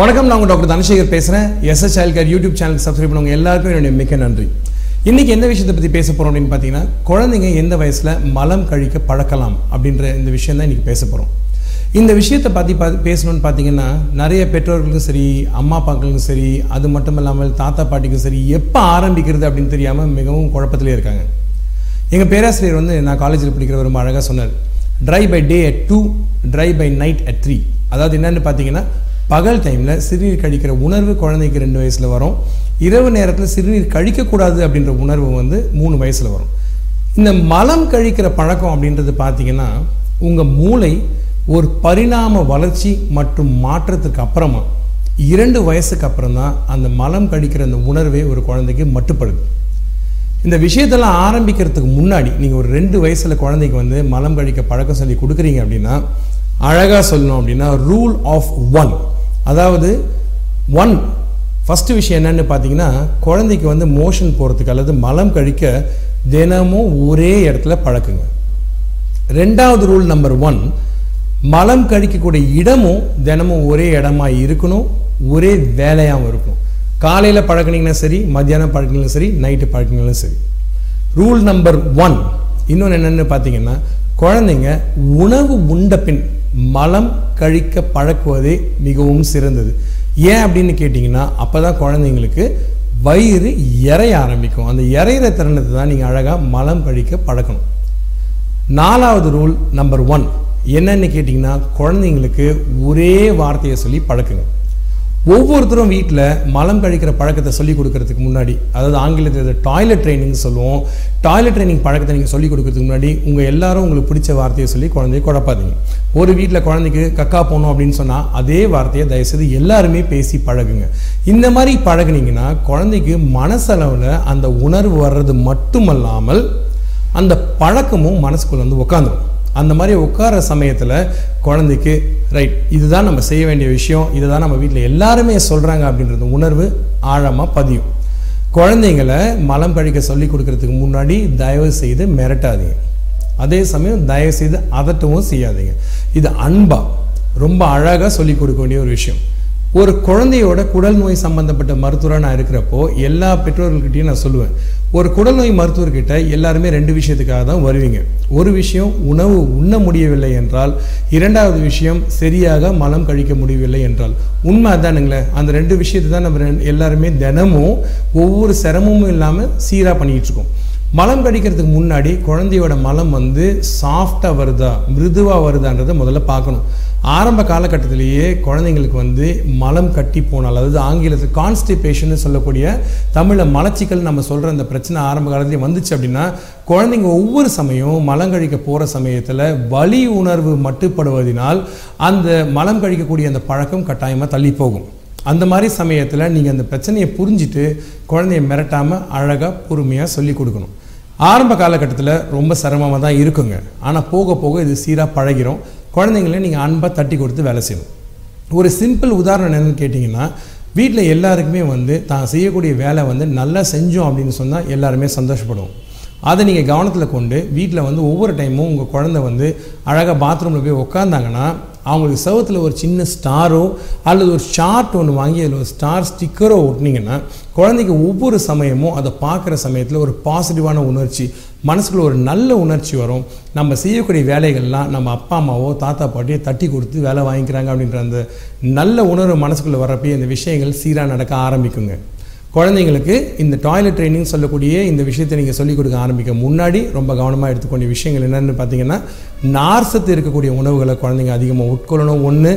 வணக்கம் நான் உங்கள் டாக்டர் தனசேகர் பேசுகிறேன் எஸ்எஸ் சைல்ட் கேர் யூடியூப் சேனலுக்கு சப்ஸ்கிரைப் பண்ணவங்க எல்லாருக்கும் என்னுடைய மிக்க நன்றி. இன்றைக்கி எந்த விஷயத்தை பற்றி பேச போகிறோம் அப்படின்னு பார்த்தீங்கன்னா குழந்தைங்க எந்த வயசில் மலம் கழிக்க பழக்கலாம் அப்படின்ற இந்த விஷயம் தான் இன்றைக்கி பேச போகிறோம் இந்த விஷயத்தை பற்றி பா பேசணும்னு பார்த்தீங்கன்னா நிறைய பெற்றோர்களுக்கும் சரி அம்மா அப்பாக்களுக்கும் சரி அது மட்டும் இல்லாமல் தாத்தா பாட்டிக்கும் சரி எப்போ ஆரம்பிக்கிறது அப்படின்னு தெரியாமல் மிகவும் குழப்பத்திலே இருக்காங்க. எங்கள் பேராசிரியர் வந்து நான் காலேஜில் படிக்கிற ரொம்ப அழகாக சொன்னார் dry by day at two dry by night at three அதாவது என்னென்னு பார்த்தீங்கன்னா பகல் டைமில் சிறுநீர் கழிக்கிற உணர்வு குழந்தைக்கு ரெண்டு வயசில் வரும். இரவு நேரத்தில் சிறுநீர் கழிக்கக்கூடாது அப்படின்ற உணர்வு வந்து மூணு வயசில் வரும். இந்த மலம் கழிக்கிற பழக்கம் அப்படின்றது பார்த்தீங்கன்னா உங்கள் மூளை ஒரு பரிணாம வளர்ச்சி மற்றும் மாற்றத்துக்கு அப்புறமா இரண்டு வயசுக்கு அப்புறம் தான் அந்த மலம் கழிக்கிற அந்த உணர்வே ஒரு குழந்தைக்கு மட்டுப்படுது. இந்த விஷயத்தெல்லாம் ஆரம்பிக்கிறதுக்கு முன்னாடி நீங்கள் ஒரு ரெண்டு வயசில் குழந்தைக்கு வந்து மலம் கழிக்க பழக்கம் சொல்லி கொடுக்குறீங்க அப்படின்னா அழகாக சொல்லணும் அப்படின்னா ரூல் ஆஃப் ஒன் அதாவது ஒன் ஃபஸ்ட்டு விஷயம் என்னென்னு பார்த்தீங்கன்னா குழந்தைக்கு வந்து மோஷன் போகிறதுக்கு அல்லது மலம் கழிக்க தினமும் ஒரே இடத்துல பழக்குங்க. ரெண்டாவது ரூல் நம்பர் ஒன் மலம் கழிக்கக்கூடிய இடமும் தினமும் ஒரே இடமா இருக்கணும் ஒரே வேலையாகவும் இருக்கணும். காலையில் பழக்கினீங்கன்னா சரி மத்தியானம் பழக்கினாலும் சரி நைட்டு பழக்கினாலும் சரி. ரூல் நம்பர் ஒன் இன்னொன்று என்னென்னு பார்த்தீங்கன்னா குழந்தைங்க உணவு உண்ட பின் மலம் கழிக்க பழக்குவதே மிகவும் சிறந்தது. ஏன் அப்படின்னு கேட்டிங்கன்னா அப்போ தான் குழந்தைங்களுக்கு வயிறு இறைய ஆரம்பிக்கும். அந்த இறையிற தருணத்தை தான் நீங்கள் அழகாக மலம் கழிக்க பழக்கணும். நாலாவது ரூல் நம்பர் ஒன். என்னன்னு கேட்டிங்கன்னா குழந்தைங்களுக்கு ஒரே வார்த்தையை சொல்லி பழக்குங்க. ஒவ்வொருத்தரும் வீட்டில் மலம் கழிக்கிற பழக்கத்தை சொல்லிக் கொடுக்கறதுக்கு முன்னாடி அதாவது ஆங்கிலத்தில் டாய்லெட் ட்ரைனிங் சொல்லுவோம். டாய்லெட் ட்ரைனிங் பழக்கத்தை நீங்கள் சொல்லி கொடுக்கறதுக்கு முன்னாடி உங்கள் எல்லாரும் உங்களுக்கு பிடிச்ச வார்த்தையை சொல்லி குழந்தைய குழப்பாதீங்க. ஒரு வீட்டில் குழந்தைக்கு கக்கா போகணும் அப்படின்னு சொன்னால் அதே வார்த்தையை தயவுசெய்து எல்லாருமே பேசி பழகுங்க. இந்த மாதிரி பழகுனீங்கன்னா குழந்தைக்கு மனசளவில் அந்த உணர்வு வர்றது மட்டுமல்லாமல் அந்த பழக்கமும் மனசுக்குள்ளே வந்து உட்காந்துரும் அந்த மாதிரி உட்கார சமயத்தில் குழந்தைக்கு ரைட் இதுதான் நம்ம செய்ய வேண்டிய விஷயம் இதுதான் நம்ம வீட்டில் எல்லாருமே சொல்கிறாங்க அப்படின்றது உணர்வு ஆழமாக பதியும். குழந்தைங்களை மலம் கழிக்க சொல்லி கொடுக்கறதுக்கு முன்னாடி தயவு செய்து மிரட்டாதீங்க. அதே சமயம் தயவு செய்து அதட்டவும் செய்யாதீங்க. இது அன்பா ரொம்ப அழகாக சொல்லி கொடுக்க வேண்டிய ஒரு விஷயம். ஒரு குழந்தையோட குடல் நோய் சம்பந்தப்பட்ட மருத்துவராக நான் இருக்கிறப்போ எல்லா பெற்றோர்கள்கிட்டையும் நான் சொல்லுவேன். ஒரு குடல் நோய் மருத்துவர்கிட்ட எல்லாருமே ரெண்டு விஷயத்துக்காக தான் வருவீங்க. ஒரு விஷயம் உணவு உண்ண முடியவில்லை என்றால் இரண்டாவது விஷயம் சரியாக மலம் கழிக்க முடியவில்லை என்றால். உண்மை அதானுங்களே அந்த ரெண்டு விஷயத்தை தான் நம்ம ரெண்டு- எல்லாருமே தினமும் ஒவ்வொரு சிரமமும் இல்லாமல் சீராக பண்ணிக்கிட்டு இருக்கோம். மலம் கடிக்கிறதுக்கு முன்னாடி குழந்தையோட மலம் வந்து சாஃப்டாக வருதா மிருதுவாக வருதான்றதை முதல்ல பார்க்கணும். ஆரம்ப காலகட்டத்திலேயே குழந்தைங்களுக்கு வந்து மலம் கட்டி போனால் அதாவது ஆங்கிலத்தில் கான்ஸ்டிபேஷன் சொல்லக்கூடிய தமிழில் மலச்சிக்கல் நம்ம சொல்கிற அந்த பிரச்சனை ஆரம்ப காலத்துலேயே வந்துச்சு அப்படின்னா குழந்தைங்க ஒவ்வொரு சமயம் மலம் கழிக்க போகிற சமயத்தில் வலி உணர்வு மட்டுப்படுவதினால் அந்த மலம் கழிக்கக்கூடிய அந்த பழக்கம் கட்டாயமாக தள்ளி போகும். அந்த மாதிரி சமயத்தில் நீங்கள் அந்த பிரச்சனையை புரிஞ்சுட்டு குழந்தைய மிரட்டாமல் அழகாக பொறுமையாக சொல்லி கொடுக்கணும். ஆரம்ப காலகட்டத்தில் ரொம்ப சிரமமாக தான் இருக்குங்க. ஆனால் போக போக இது சீராக பழகிரும். குழந்தைங்கள நீங்கள் அன்பாக தட்டி கொடுத்து வேலை செய்யணும். ஒரு சிம்பிள் உதாரணம் என்னென்னு கேட்டிங்கன்னா வீட்டில் எல்லாருக்குமே வந்து தான் செய்யக்கூடிய வேலை வந்து நல்லா செஞ்சோம் அப்படின்னு சொன்னால் எல்லாருமே சந்தோஷப்படுவோம். அதை நீங்கள் கவனத்தில் கொண்டு வீட்டில் வந்து ஒவ்வொரு டைமும் உங்கள் குழந்தை வந்து அழகாக பாத்ரூமில் போய் உட்காந்தாங்கன்னா அவங்களுக்கு செவத்தில் ஒரு சின்ன ஸ்டாரோ அல்லது ஒரு ஷார்ட் ஒன்று வாங்கி அதில் ஒரு ஸ்டார் ஸ்டிக்கரோ ஒட்டினீங்கன்னா குழந்தைக்கு ஒவ்வொரு சமயமும் அதை பார்க்குற சமயத்தில் ஒரு பாசிட்டிவான உணர்ச்சி மனசுக்குள்ள ஒரு நல்ல உணர்ச்சி வரும். நம்ம செய்யக்கூடிய வேலைகள்லாம் நம்ம அப்பா அம்மாவோ தாத்தா பாட்டியோ தட்டி கொடுத்து வேலை வாங்கிக்கிறாங்க அப்படின்ற அந்த நல்ல உணர்வு மனசுக்குள்ளே வரப்போ இந்த விஷயங்கள் சீராக நடக்க ஆரம்பிக்குங்க. குழந்தைங்களுக்கு இந்த டாய்லெட் ட்ரைனிங் சொல்லக்கூடிய இந்த விஷயத்தை நீங்கள் சொல்லிக் கொடுக்க ஆரம்பிக்க முன்னாடி ரொம்ப கவனமாக எடுத்துக்கொண்ட விஷயங்கள் என்னென்னு பார்த்தீங்கன்னா நார் சத்து இருக்கக்கூடிய உணவுகளை குழந்தைங்க அதிகமாக உட்கொள்ளணும். ஒன்று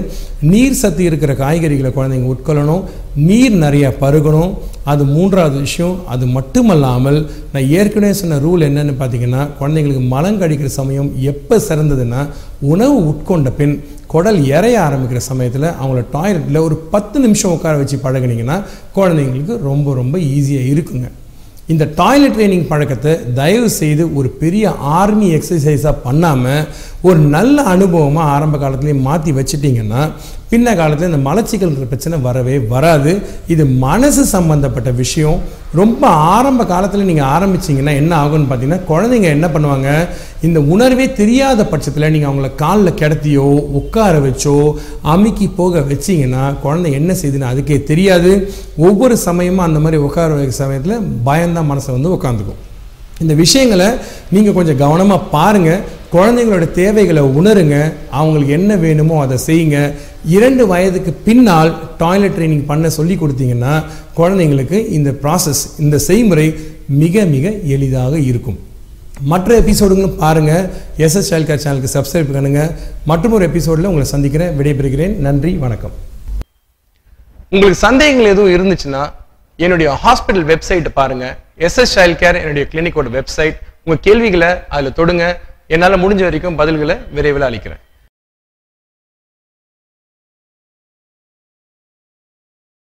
நீர் சத்து இருக்கிற காய்கறிகளை குழந்தைங்க உட்கொள்ளணும். நீர் நிறையா பருகணும். அது மூன்றாவது விஷயம் அது மட்டுமல்லாமல் நான் ஏற்கனவே சொன்ன ரூல் என்னன்னு பார்த்தீங்கன்னா குழந்தைங்களுக்கு மலம் கடிக்கிற சமயம் எப்போ சிறந்ததுன்னா உணவு உட்கொண்ட பின் குடல் இறைய ஆரம்பிக்கிற சமயத்தில் அவங்கள டாய்லெட்டில் ஒரு பத்து நிமிஷம் உட்கார வச்சு பழகுனீங்கன்னா குழந்தைங்களுக்கு ரொம்ப ரொம்ப ஈஸியாக இருக்குங்க. இந்த டாய்லெட் ட்ரைனிங் பழக்கத்தை தயவு செய்து ஒரு பெரிய ஆர்மி எக்ஸசைஸாக பண்ணாமல் ஒரு நல்ல அனுபவமாக ஆரம்ப காலத்துலேயே மாற்றி வச்சுட்டிங்கன்னா பின்ன காலத்தில் இந்த மலச்சிக்கல்ன்ற பிரச்சனை வரவே வராது. இது மனசு சம்பந்தப்பட்ட விஷயம். ரொம்ப ஆரம்ப காலத்தில் நீங்கள் ஆரம்பிச்சிங்கன்னா என்ன ஆகும்னு பார்த்தீங்கன்னா குழந்தைங்க என்ன பண்ணுவாங்க? இந்த உணர்வே தெரியாத பட்சத்தில் நீங்கள் அவங்கள காலில் கிடத்தியோ உட்கார வச்சோ அமுக்கி போக வச்சிங்கன்னா குழந்தை என்ன செய்யுதுன்னு அதுக்கே தெரியாது. ஒவ்வொரு சமயமும் அந்த மாதிரி உட்கார வைக்கிற சமயத்தில் பயம்தான் மனசை வந்து உட்காந்துக்கும். இந்த விஷயங்களை நீங்கள் கொஞ்சம் கவனமாக பாருங்கள் குழந்தைங்களோட தேவைகளை உணருங்க. அவங்களுக்கு என்ன வேணுமோ அதை செய்யுங்க. இரண்டு வயதுக்கு பின்னால் டாய்லெட் ட்ரைனிங் பண்ண சொல்லி கொடுத்தீங்கன்னா குழந்தைங்களுக்கு இந்த ப்ராசஸ் இந்த செய்முறை மிக மிக எளிதாக இருக்கும். மற்ற எபிசோடுங்களும் பாருங்கள் எஸ்எஸ் சைல்ட் கேர் சேனலுக்கு சப்ஸ்கிரைப் பண்ணுங்கள் மற்றும் ஒரு எபிசோடில் உங்களை சந்திக்கிறேன் விடைபெறுகிறேன். நன்றி வணக்கம். உங்களுக்கு சந்தேகங்கள் எதுவும் இருந்துச்சுன்னா என்னுடைய ஹாஸ்பிட்டல் வெப்சைட் பாருங்கள் எஸ்எஸ் சைல்ட் கேர் என்னுடைய கிளினிக்கோட வெப்சைட் உங்க கேள்விகளை அதுல தொடுங்க. என்னால முடிஞ்ச வரைக்கும் பதில்களை விரைவில் அளிக்கிறேன்.